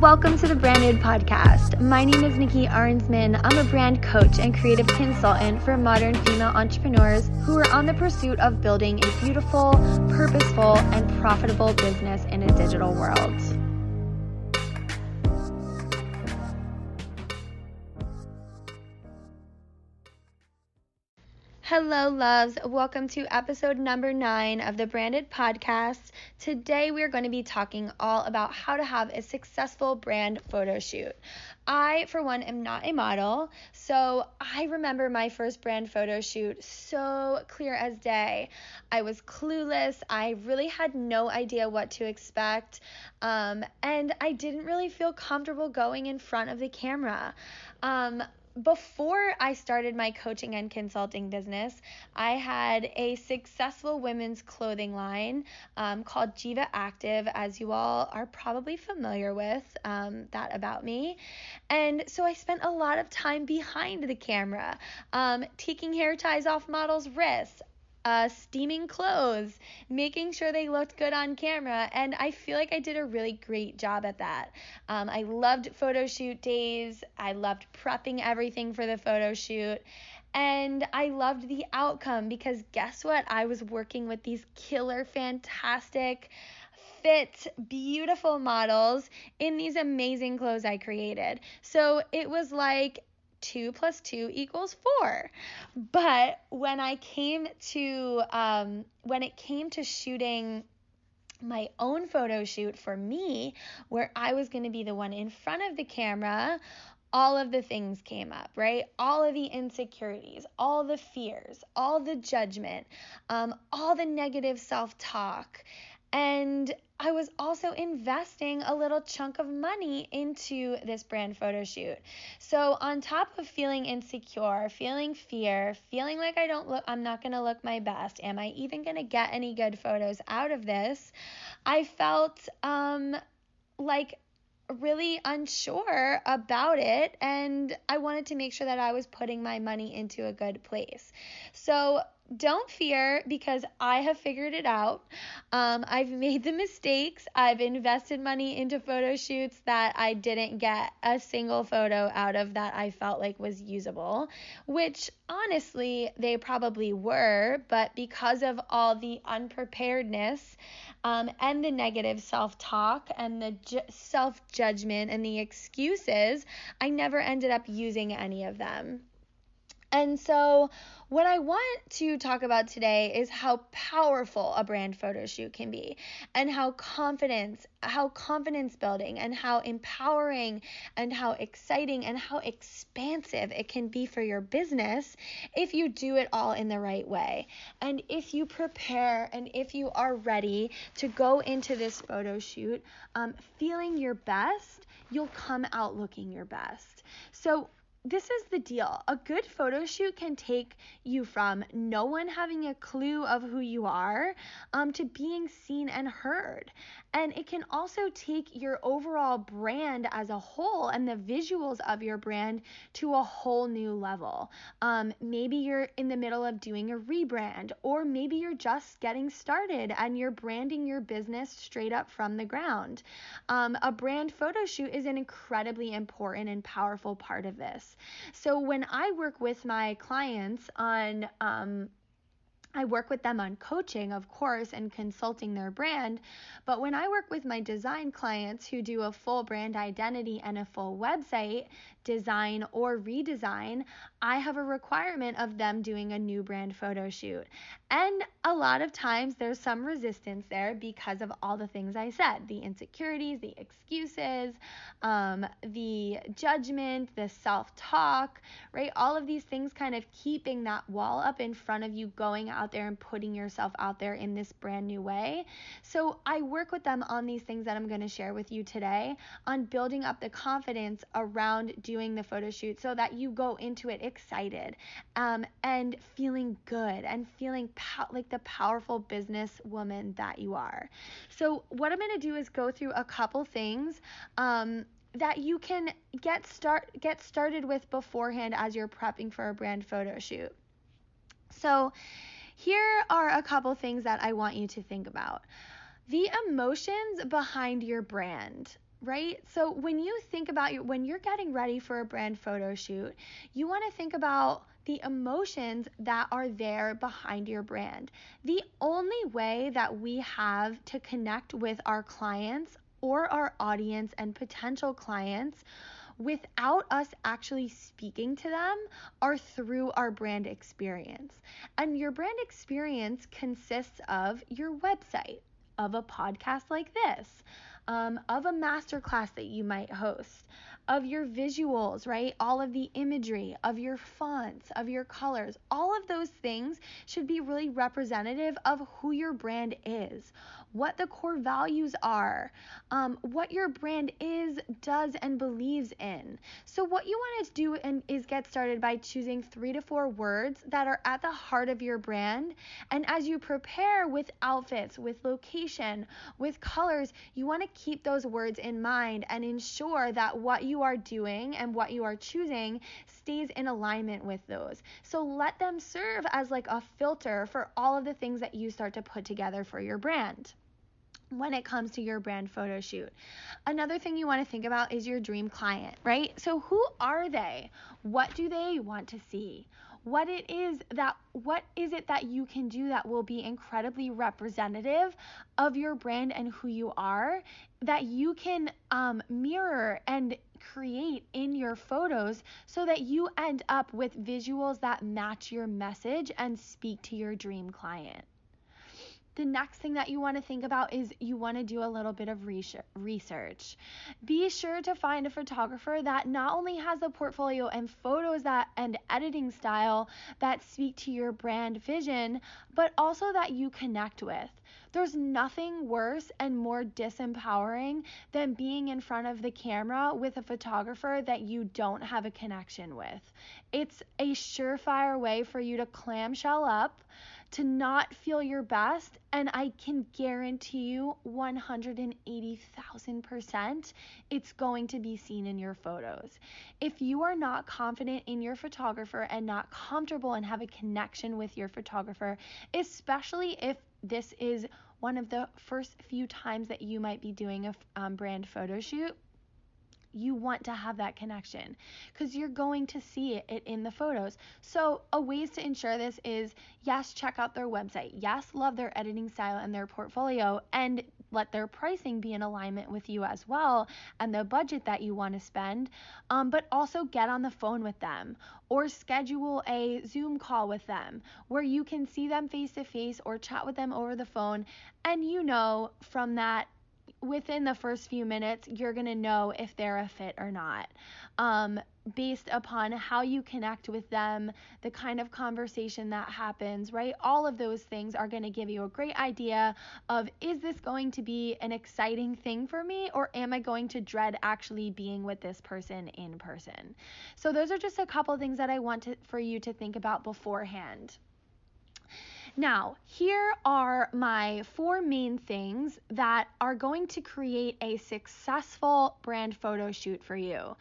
Welcome to the Branded Podcast. My name is Nikki Arnsman. I'm a brand coach and creative consultant for modern female entrepreneurs who are on the pursuit of building a beautiful, purposeful, and profitable business in a digital world. Hello, loves. Welcome to episode number nine of the Branded Podcast. Today, we're going to be talking all about how to have a successful brand photo shoot. I, for one, am not a model, so I remember my first brand photo shoot so clear as day. I was clueless, I really had no idea what to expect, um, and I didn't really feel comfortable going in front of the camera. Um, before I started my coaching and consulting business, I had a successful women's clothing line um, called Jiva Active, as you all are probably familiar with um, that about me. And so I spent a lot of time behind the camera, um, taking hair ties off models' wrists, uh, steaming clothes, making sure they looked good on camera, and I feel like I did a really great job at that. Um, I loved photo shoot days, I loved prepping everything for the photo shoot. And I loved the outcome because guess what? I was working with these killer, fantastic, fit, beautiful models in these amazing clothes I created. So it was like 2 plus 2 equals 4. But when I came to, um, when it came to shooting my own photo shoot for me, where I was going to be the one in front of the camera, all of the things came up, right? All of the insecurities, all the fears, all the judgment, um, all the negative self talk. And I was also investing a little chunk of money into this brand photo shoot. So, on top of feeling insecure, feeling fear, feeling like I don't look I'm not going to look my best, am I even going to get any good photos out of this? I felt um like really unsure about it and I wanted to make sure that I was putting my money into a good place. So, don't fear because I have figured it out. Um, I've made the mistakes. I've invested money into photo shoots that I didn't get a single photo out of that I felt like was usable, which honestly they probably were, but because of all the unpreparedness um, and the negative self talk and the ju- self judgment and the excuses, I never ended up using any of them. And so, what I want to talk about today is how powerful a brand photo shoot can be and how confidence, how confidence building and how empowering and how exciting and how expansive it can be for your business if you do it all in the right way. And if you prepare and if you are ready to go into this photo shoot um, feeling your best, you'll come out looking your best. So, this is the deal. A good photo shoot can take you from no one having a clue of who you are um, to being seen and heard. And it can also take your overall brand as a whole and the visuals of your brand to a whole new level. Um, maybe you're in the middle of doing a rebrand, or maybe you're just getting started and you're branding your business straight up from the ground. Um, a brand photo shoot is an incredibly important and powerful part of this. So when I work with my clients on um, I work with them on coaching, of course, and consulting their brand. But when I work with my design clients who do a full brand identity and a full website design or redesign, I have a requirement of them doing a new brand photo shoot. And a lot of times there's some resistance there because of all the things I said the insecurities, the excuses, um, the judgment, the self talk, right? All of these things kind of keeping that wall up in front of you going out there and putting yourself out there in this brand new way. So I work with them on these things that I'm going to share with you today on building up the confidence around doing the photo shoot so that you go into it excited um, and feeling good and feeling like the powerful business woman that you are. So what I'm going to do is go through a couple things um, that you can get start get started with beforehand as you're prepping for a brand photo shoot. So here are a couple things that I want you to think about. The emotions behind your brand right? So when you think about your when you're getting ready for a brand photo shoot, you want to think about the emotions that are there behind your brand. The only way that we have to connect with our clients or our audience and potential clients without us actually speaking to them are through our brand experience. And your brand experience consists of your website, of a podcast like this, um, of a masterclass that you might host, of your visuals, right? All of the imagery, of your fonts, of your colors, all of those things should be really representative of who your brand is, what the core values are, um, what your brand is, does, and believes in. So, what you want to do and is get started by choosing three to four words that are at the heart of your brand. And as you prepare with outfits, with location, with colors, you want to keep those words in mind and ensure that what you are doing and what you are choosing stays in alignment with those. So let them serve as like a filter for all of the things that you start to put together for your brand when it comes to your brand photo shoot. Another thing you want to think about is your dream client, right? So who are they? What do they want to see? What it is that what is it that you can do that will be incredibly representative of your brand and who you are that you can um, mirror and create in your photos so that you end up with visuals that match your message and speak to your dream client the next thing that you want to think about is you want to do a little bit of research. Be sure to find a photographer that not only has a portfolio and photos that and editing style that speak to your brand vision, but also that you connect with. There's nothing worse and more disempowering than being in front of the camera with a photographer that you don't have a connection with. It's a surefire way for you to clamshell up to not feel your best. And I can guarantee you 180,000% it's going to be seen in your photos. If you are not confident in your photographer and not comfortable and have a connection with your photographer, especially if this is one of the first few times that you might be doing a um, brand photo shoot you want to have that connection because you're going to see it in the photos. So, a ways to ensure this is yes, check out their website. Yes, love their editing style and their portfolio and let their pricing be in alignment with you as well and the budget that you want to spend. Um, but also get on the phone with them or schedule a Zoom call with them where you can see them face to face or chat with them over the phone. And you know from that within the first few minutes, you're going to know if they're a fit or not. Um, based upon how you connect with them, the kind of conversation that happens, right? All of those things are going to give you a great idea of is this going to be an exciting thing for me or am I going to dread actually being with this person in person? So those are just a couple things that I want to, for you to think about beforehand. Now, here are my four main things that are going to create a successful brand photo shoot for you.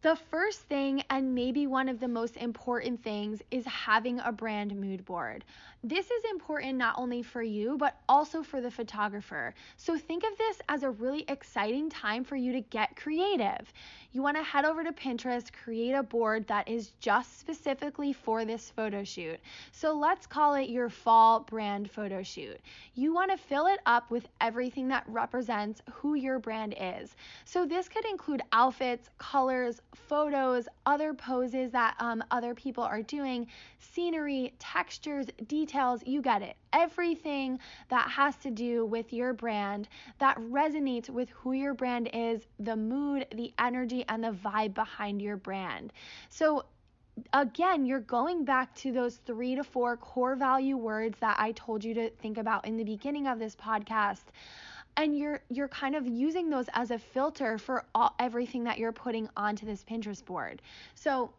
The first thing, and maybe one of the most important things, is having a brand mood board. This is important not only for you, but also for the photographer. So think of this as a really exciting time for you to get creative. You want to head over to Pinterest, create a board that is just specifically for this photo shoot. So let's call it your fall brand photo shoot. You want to fill it up with everything that represents who your brand is. So this could include outfits, colors, photos, other poses that um, other people are doing, scenery, textures, details, you get it. Everything that has to do with your brand that resonates with who your brand is, the mood, the energy, and the vibe behind your brand. So, again, you're going back to those three to four core value words that I told you to think about in the beginning of this podcast and you're you're kind of using those as a filter for all, everything that you're putting onto this Pinterest board. So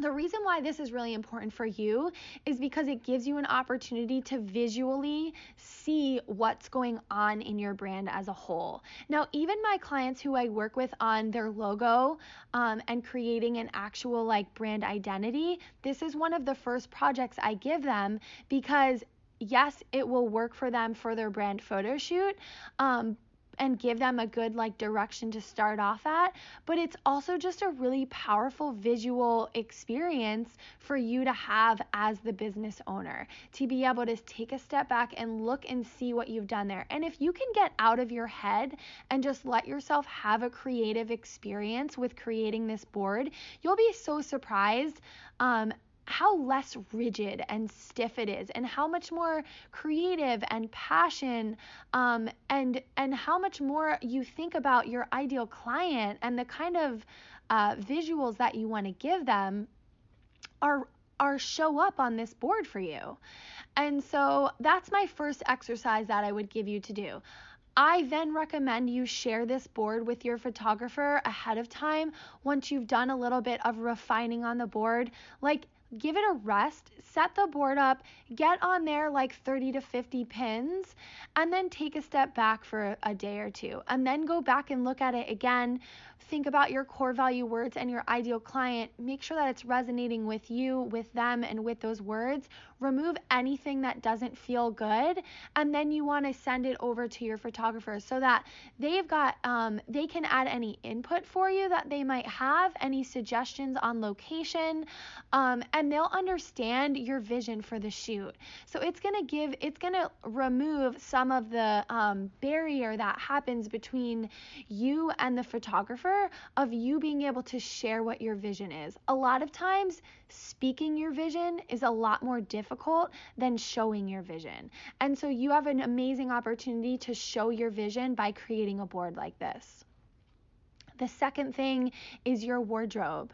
the reason why this is really important for you is because it gives you an opportunity to visually see what's going on in your brand as a whole. Now, even my clients who I work with on their logo um, and creating an actual like brand identity, this is one of the first projects I give them because yes, it will work for them for their brand photo shoot. Um, and give them a good like direction to start off at, but it's also just a really powerful visual experience for you to have as the business owner to be able to take a step back and look and see what you've done there. And if you can get out of your head and just let yourself have a creative experience with creating this board, you'll be so surprised um, how less rigid and stiff it is and how much more creative and passion um, and and how much more you think about your ideal client and the kind of uh, visuals that you want to give them are are show up on this board for you. And so that's my first exercise that I would give you to do. I then recommend you share this board with your photographer ahead of time once you've done a little bit of refining on the board. Like give it a rest, set the board up, get on there like 30 to 50 pins, and then take a step back for a day or two. And then go back and look at it again. Think about your core value words and your ideal client. Make sure that it's resonating with you, with them, and with those words. Remove anything that doesn't feel good. And then you want to send it over to your photographer so that they've got, um, they can add any input for you that they might have, any suggestions on location. Um, and they'll understand your vision for the shoot. So it's going to give, it's going to remove some of the um, barrier that happens between you and the photographer of you being able to share what your vision is. A lot of times, speaking your vision is a lot more difficult than showing your vision. And so you have an amazing opportunity to show your vision by creating a board like this. The second thing is your wardrobe.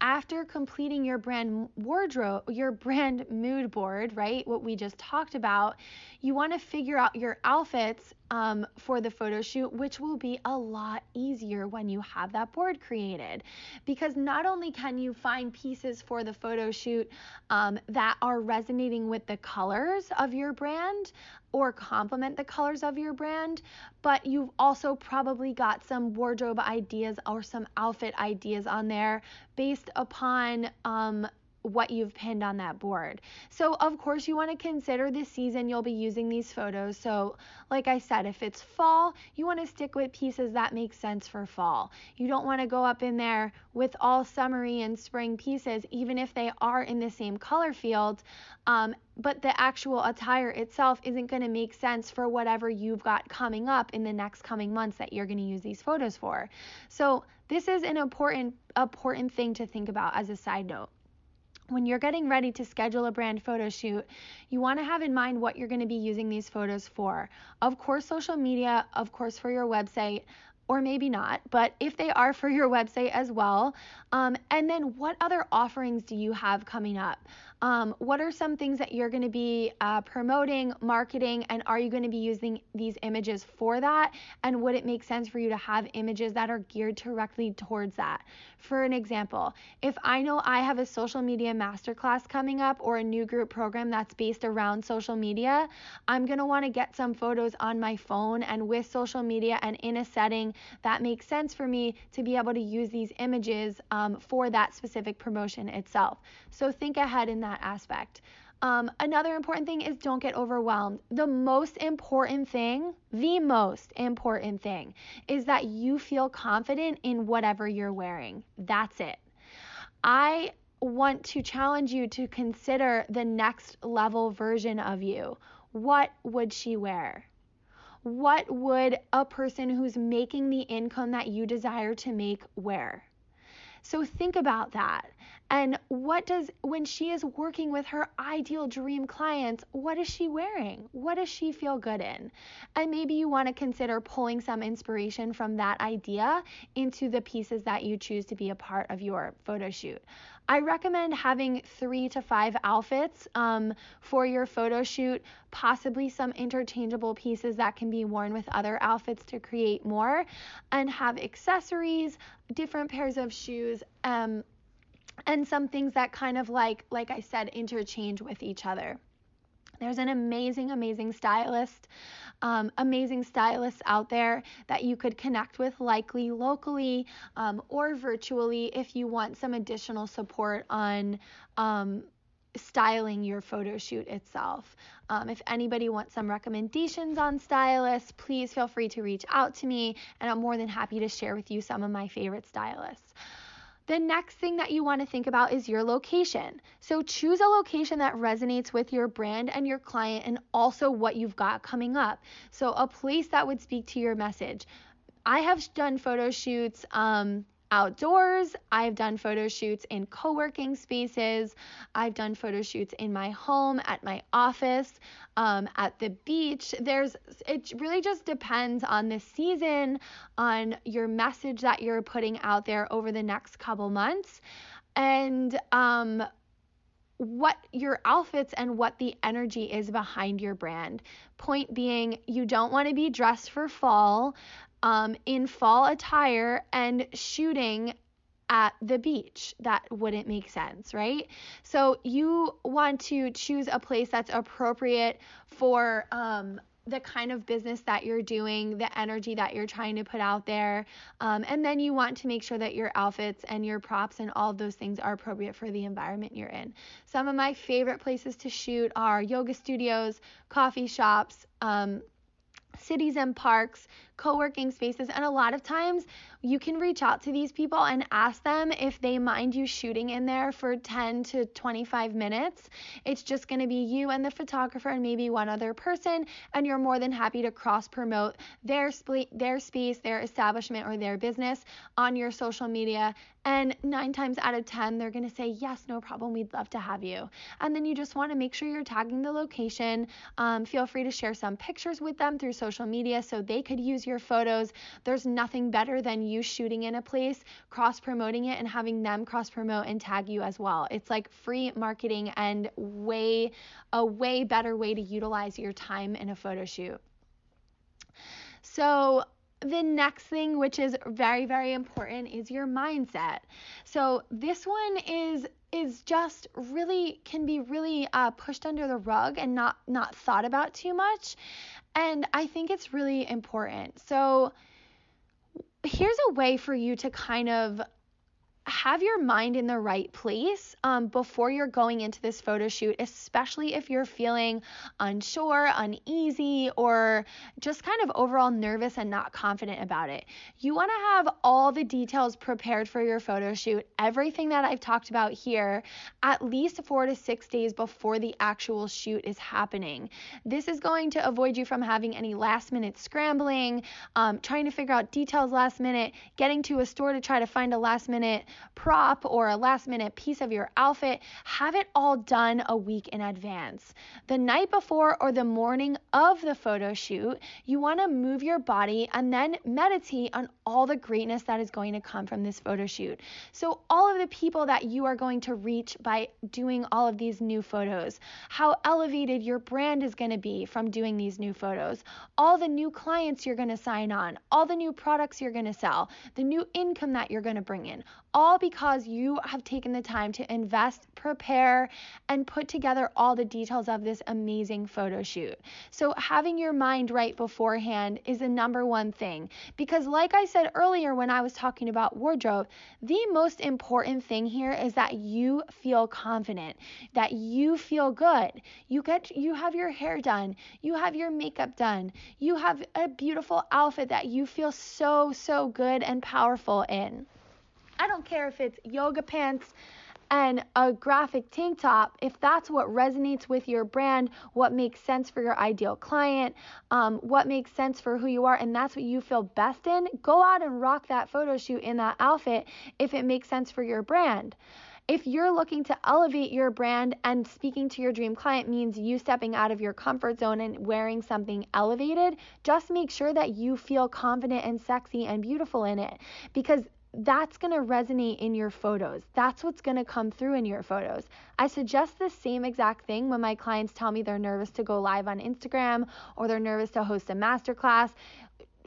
After completing your brand wardrobe, your brand mood board, right? What we just talked about, you want to figure out your outfits um, for the photo shoot, which will be a lot easier when you have that board created. Because not only can you find pieces for the photo shoot um, that are resonating with the colors of your brand or complement the colors of your brand, but you've also probably got some wardrobe ideas or some outfit ideas on there based upon um, what you've pinned on that board. So, of course, you want to consider the season you'll be using these photos. So, like I said, if it's fall, you want to stick with pieces that make sense for fall. You don't want to go up in there with all summery and spring pieces, even if they are in the same color field. Um, but the actual attire itself isn't going to make sense for whatever you've got coming up in the next coming months that you're going to use these photos for. So, this is an important important thing to think about as a side note when you're getting ready to schedule a brand photo shoot, you want to have in mind what you're going to be using these photos for. Of course, social media, of course, for your website, or maybe not, but if they are for your website as well. Um, and then what other offerings do you have coming up? Um, what are some things that you're going to be uh, promoting, marketing, and are you going to be using these images for that? And would it make sense for you to have images that are geared directly towards that? For an example, if I know I have a social media masterclass coming up or a new group program that's based around social media, I'm going to want to get some photos on my phone and with social media and in a setting that makes sense for me to be able to use these images um, for that specific promotion itself. So think ahead in that aspect. Um, another important thing is don't get overwhelmed. The most important thing, the most important thing, is that you feel confident in whatever you're wearing. That's it. I want to challenge you to consider the next level version of you. What would she wear? What would a person who's making the income that you desire to make wear? So think about that. And what does, when she is working with her ideal dream clients, what is she wearing? What does she feel good in? And maybe you want to consider pulling some inspiration from that idea into the pieces that you choose to be a part of your photo shoot. I recommend having three to five outfits um, for your photo shoot, possibly some interchangeable pieces that can be worn with other outfits to create more, and have accessories, different pairs of shoes. Um, and some things that kind of like like I said interchange with each other. There's an amazing, amazing stylist, um, amazing stylists out there that you could connect with, likely locally um, or virtually, if you want some additional support on um, styling your photo shoot itself. Um, if anybody wants some recommendations on stylists, please feel free to reach out to me, and I'm more than happy to share with you some of my favorite stylists. The next thing that you want to think about is your location. So choose a location that resonates with your brand and your client and also what you've got coming up. So a place that would speak to your message. I have done photo shoots um, outdoors. I've done photo shoots in co working spaces. I've done photo shoots in my home, at my office, um, at the beach. There's, it really just depends on the season, on your message that you're putting out there over the next couple months. And, um, what your outfits and what the energy is behind your brand. Point being, you don't want to be dressed for fall um, in fall attire and shooting at the beach. That wouldn't make sense, right? So you want to choose a place that's appropriate for um, the kind of business that you're doing, the energy that you're trying to put out there. Um, and then you want to make sure that your outfits and your props and all those things are appropriate for the environment you're in. Some of my favorite places to shoot are yoga studios, coffee shops, um, cities and parks, co-working spaces and a lot of times you can reach out to these people and ask them if they mind you shooting in there for 10 to 25 minutes. It's just going to be you and the photographer and maybe one other person and you're more than happy to cross promote their their space, their establishment or their business on your social media and 9 times out of 10 they're going to say yes, no problem, we'd love to have you. And then you just want to make sure you're tagging the location. Um, feel free to share some pictures with them through social media so they could use your photos. There's nothing better than you shooting in a place, cross promoting it, and having them cross promote and tag you as well. It's like free marketing and way, a way better way to utilize your time in a photo shoot. So, the next thing which is very very important is your mindset so this one is is just really can be really uh, pushed under the rug and not not thought about too much and I think it's really important. So, here's a way for you to kind of have your mind in the right place um, before you're going into this photo shoot, especially if you're feeling unsure, uneasy, or just kind of overall nervous and not confident about it. You want to have all the details prepared for your photo shoot, everything that I've talked about here, at least four to six days before the actual shoot is happening. This is going to avoid you from having any last minute scrambling, um, trying to figure out details last minute, getting to a store to try to find a last minute prop or a last minute piece of your outfit, have it all done a week in advance. The night before or the morning of the photo shoot, you want to move your body and then meditate on all the greatness that is going to come from this photo shoot. So, all of the people that you are going to reach by doing all of these new photos, how elevated your brand is going to be from doing these new photos, all the new clients you're going to sign on, all the new products you're going to sell, the new income that you're going to bring in, all because you have taken the time to invest, prepare, and put together all the details of this amazing photo shoot. So, having your mind right beforehand is the number one thing. Because, like I said earlier when I was talking about wardrobe, the most important thing here is that you feel confident, that you feel good. You get you have your hair done, you have your makeup done, you have a beautiful outfit that you feel so so good and powerful in. I don't care if it's yoga pants and a graphic tank top, if that's what resonates with your brand, what makes sense for your ideal client, um, what makes sense for who you are, and that's what you feel best in, go out and rock that photo shoot in that outfit if it makes sense for your brand. If you're looking to elevate your brand and speaking to your dream client means you stepping out of your comfort zone and wearing something elevated, just make sure that you feel confident and sexy and beautiful in it because that's going to resonate in your photos. That's what's going to come through in your photos. I suggest the same exact thing when my clients tell me they're nervous to go live on Instagram or they're nervous to host a masterclass.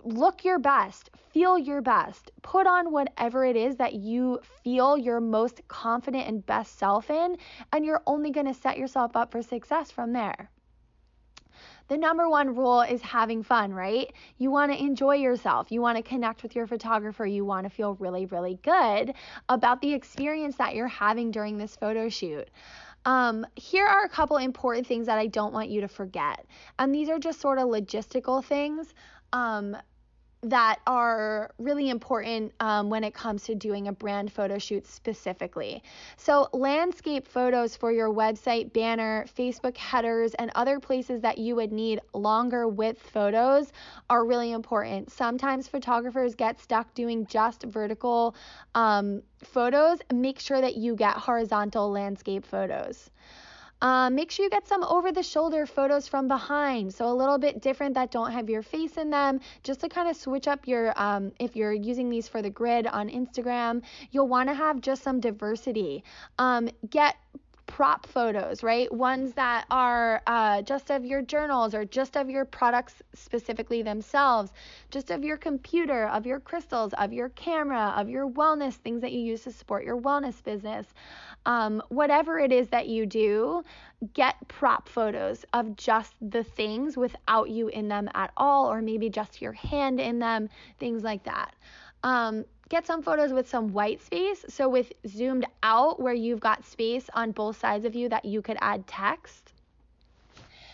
Look your best, feel your best, put on whatever it is that you feel your most confident and best self in, and you're only going to set yourself up for success from there the number one rule is having fun, right? You want to enjoy yourself. You want to connect with your photographer. You want to feel really, really good about the experience that you're having during this photo shoot. Um, here are a couple important things that I don't want you to forget. And these are just sort of logistical things. Um, that are really important um, when it comes to doing a brand photo shoot specifically. So, landscape photos for your website banner, Facebook headers, and other places that you would need longer width photos are really important. Sometimes photographers get stuck doing just vertical um, photos. Make sure that you get horizontal landscape photos. Um, make sure you get some over the shoulder photos from behind. So a little bit different that don't have your face in them, just to kind of switch up your, um, if you're using these for the grid on Instagram, you'll want to have just some diversity. Um, get prop photos, right? Ones that are uh, just of your journals or just of your products specifically themselves, just of your computer, of your crystals, of your camera, of your wellness, things that you use to support your wellness business. Um, whatever it is that you do, get prop photos of just the things without you in them at all, or maybe just your hand in them, things like that. Um, get some photos with some white space. So, with zoomed out, where you've got space on both sides of you that you could add text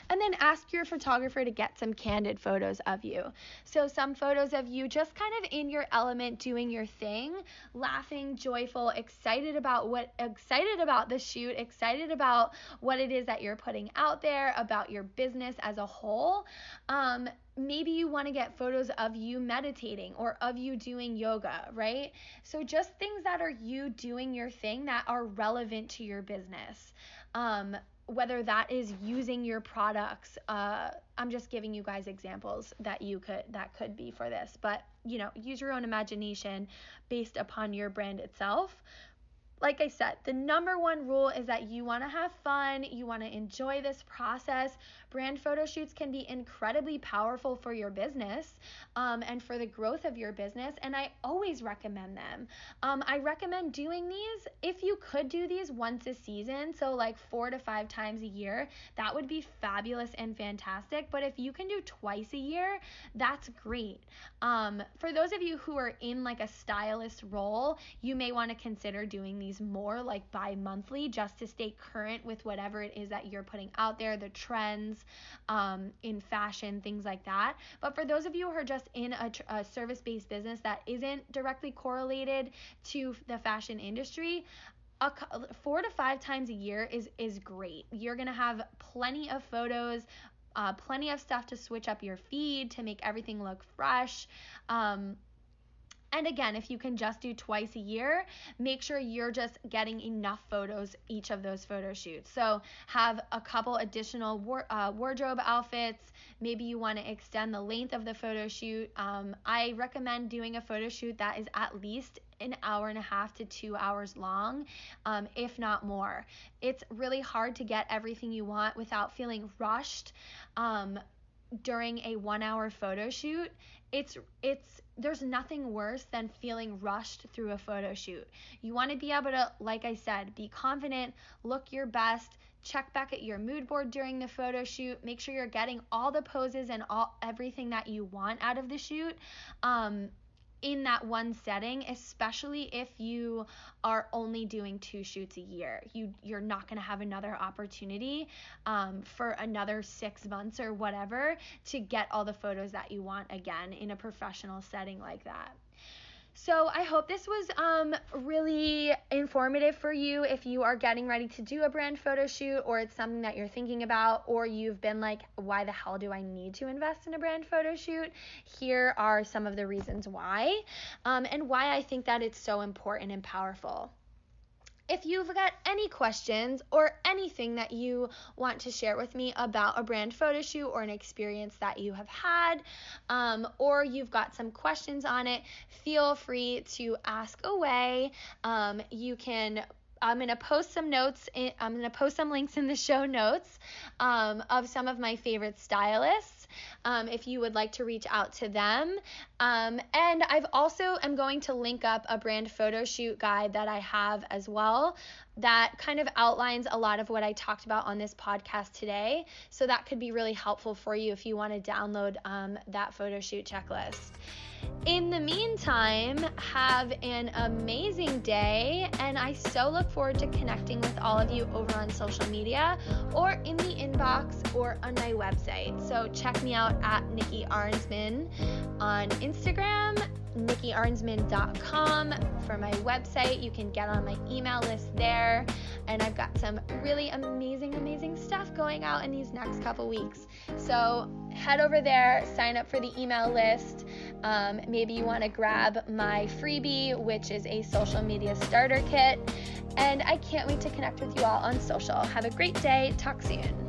and then ask your photographer to get some candid photos of you. So, some photos of you just kind of in your element doing your thing, laughing, joyful, excited about what excited about the shoot, excited about what it is that you're putting out there, about your business as a whole. Um, maybe you want to get photos of you meditating or of you doing yoga, right? So just things that are you doing your thing that are relevant to your business. Um, whether that is using your products uh, i'm just giving you guys examples that you could that could be for this but you know use your own imagination based upon your brand itself like I said, the number one rule is that you want to have fun, you want to enjoy this process. Brand photo shoots can be incredibly powerful for your business um, and for the growth of your business, and I always recommend them. Um, I recommend doing these if you could do these once a season, so like four to five times a year, that would be fabulous and fantastic. But if you can do twice a year, that's great. Um, for those of you who are in like a stylist role, you may want to consider doing these these more like bi monthly just to stay current with whatever it is that you're putting out there, the trends um, in fashion, things like that. But for those of you who are just in a, a service based business that isn't directly correlated to the fashion industry, a, four to five times a year is is great. You're gonna have plenty of photos, uh, plenty of stuff to switch up your feed to make everything look fresh. Um, and again, if you can just do twice a year, make sure you're just getting enough photos each of those photo shoots. So have a couple additional war- uh, wardrobe outfits. Maybe you want to extend the length of the photo shoot. Um, I recommend doing a photo shoot that is at least an hour and a half to two hours long, um, if not more. It's really hard to get everything you want without feeling rushed. Um, during a one hour photo shoot it's it's there's nothing worse than feeling rushed through a photo shoot. You want to be able to like I said, be confident, look your best, check back at your mood board during the photo shoot, make sure you're getting all the poses and all everything that you want out of the shoot. Um in that one setting, especially if you are only doing two shoots a year. You you're not going to have another opportunity um, for another six months or whatever to get all the photos that you want again in a professional setting like that. So I hope this was um, really informative for you if you are getting ready to do a brand photo shoot or it's something that you're thinking about or you've been like, why the hell do I need to invest in a brand photo shoot? Here are some of the reasons why um, and why I think that it's so important and powerful. If you've got any questions or anything that you want to share with me about a brand photo shoot or an experience that you have had, um, or you've got some questions on it, feel free to ask away. Um, you can I'm going to post some notes. In, I'm to post some links in the show notes um, of some of my favorite stylists um, if you would like to reach out to them. Um, and I've also am going to link up a brand photo shoot guide that I have as well that kind of outlines a lot of what I talked about on this podcast today. So that could be really helpful for you if you want to download um, that photo shoot checklist. In the meantime, have an amazing day, and I so look forward to connecting with all of you over on social media or in the inbox or on my website. So check me out at Nikki Arnsman on Instagram, nikkiarnsman.com for my website. You can get on my email list there, and I've got some really amazing, amazing stuff going out in these next couple weeks. So head over there, sign up for the email list. Um, maybe you want to grab my freebie, which is a social media starter kit. And I can't wait to connect with you all on social. Have a great day. Talk soon.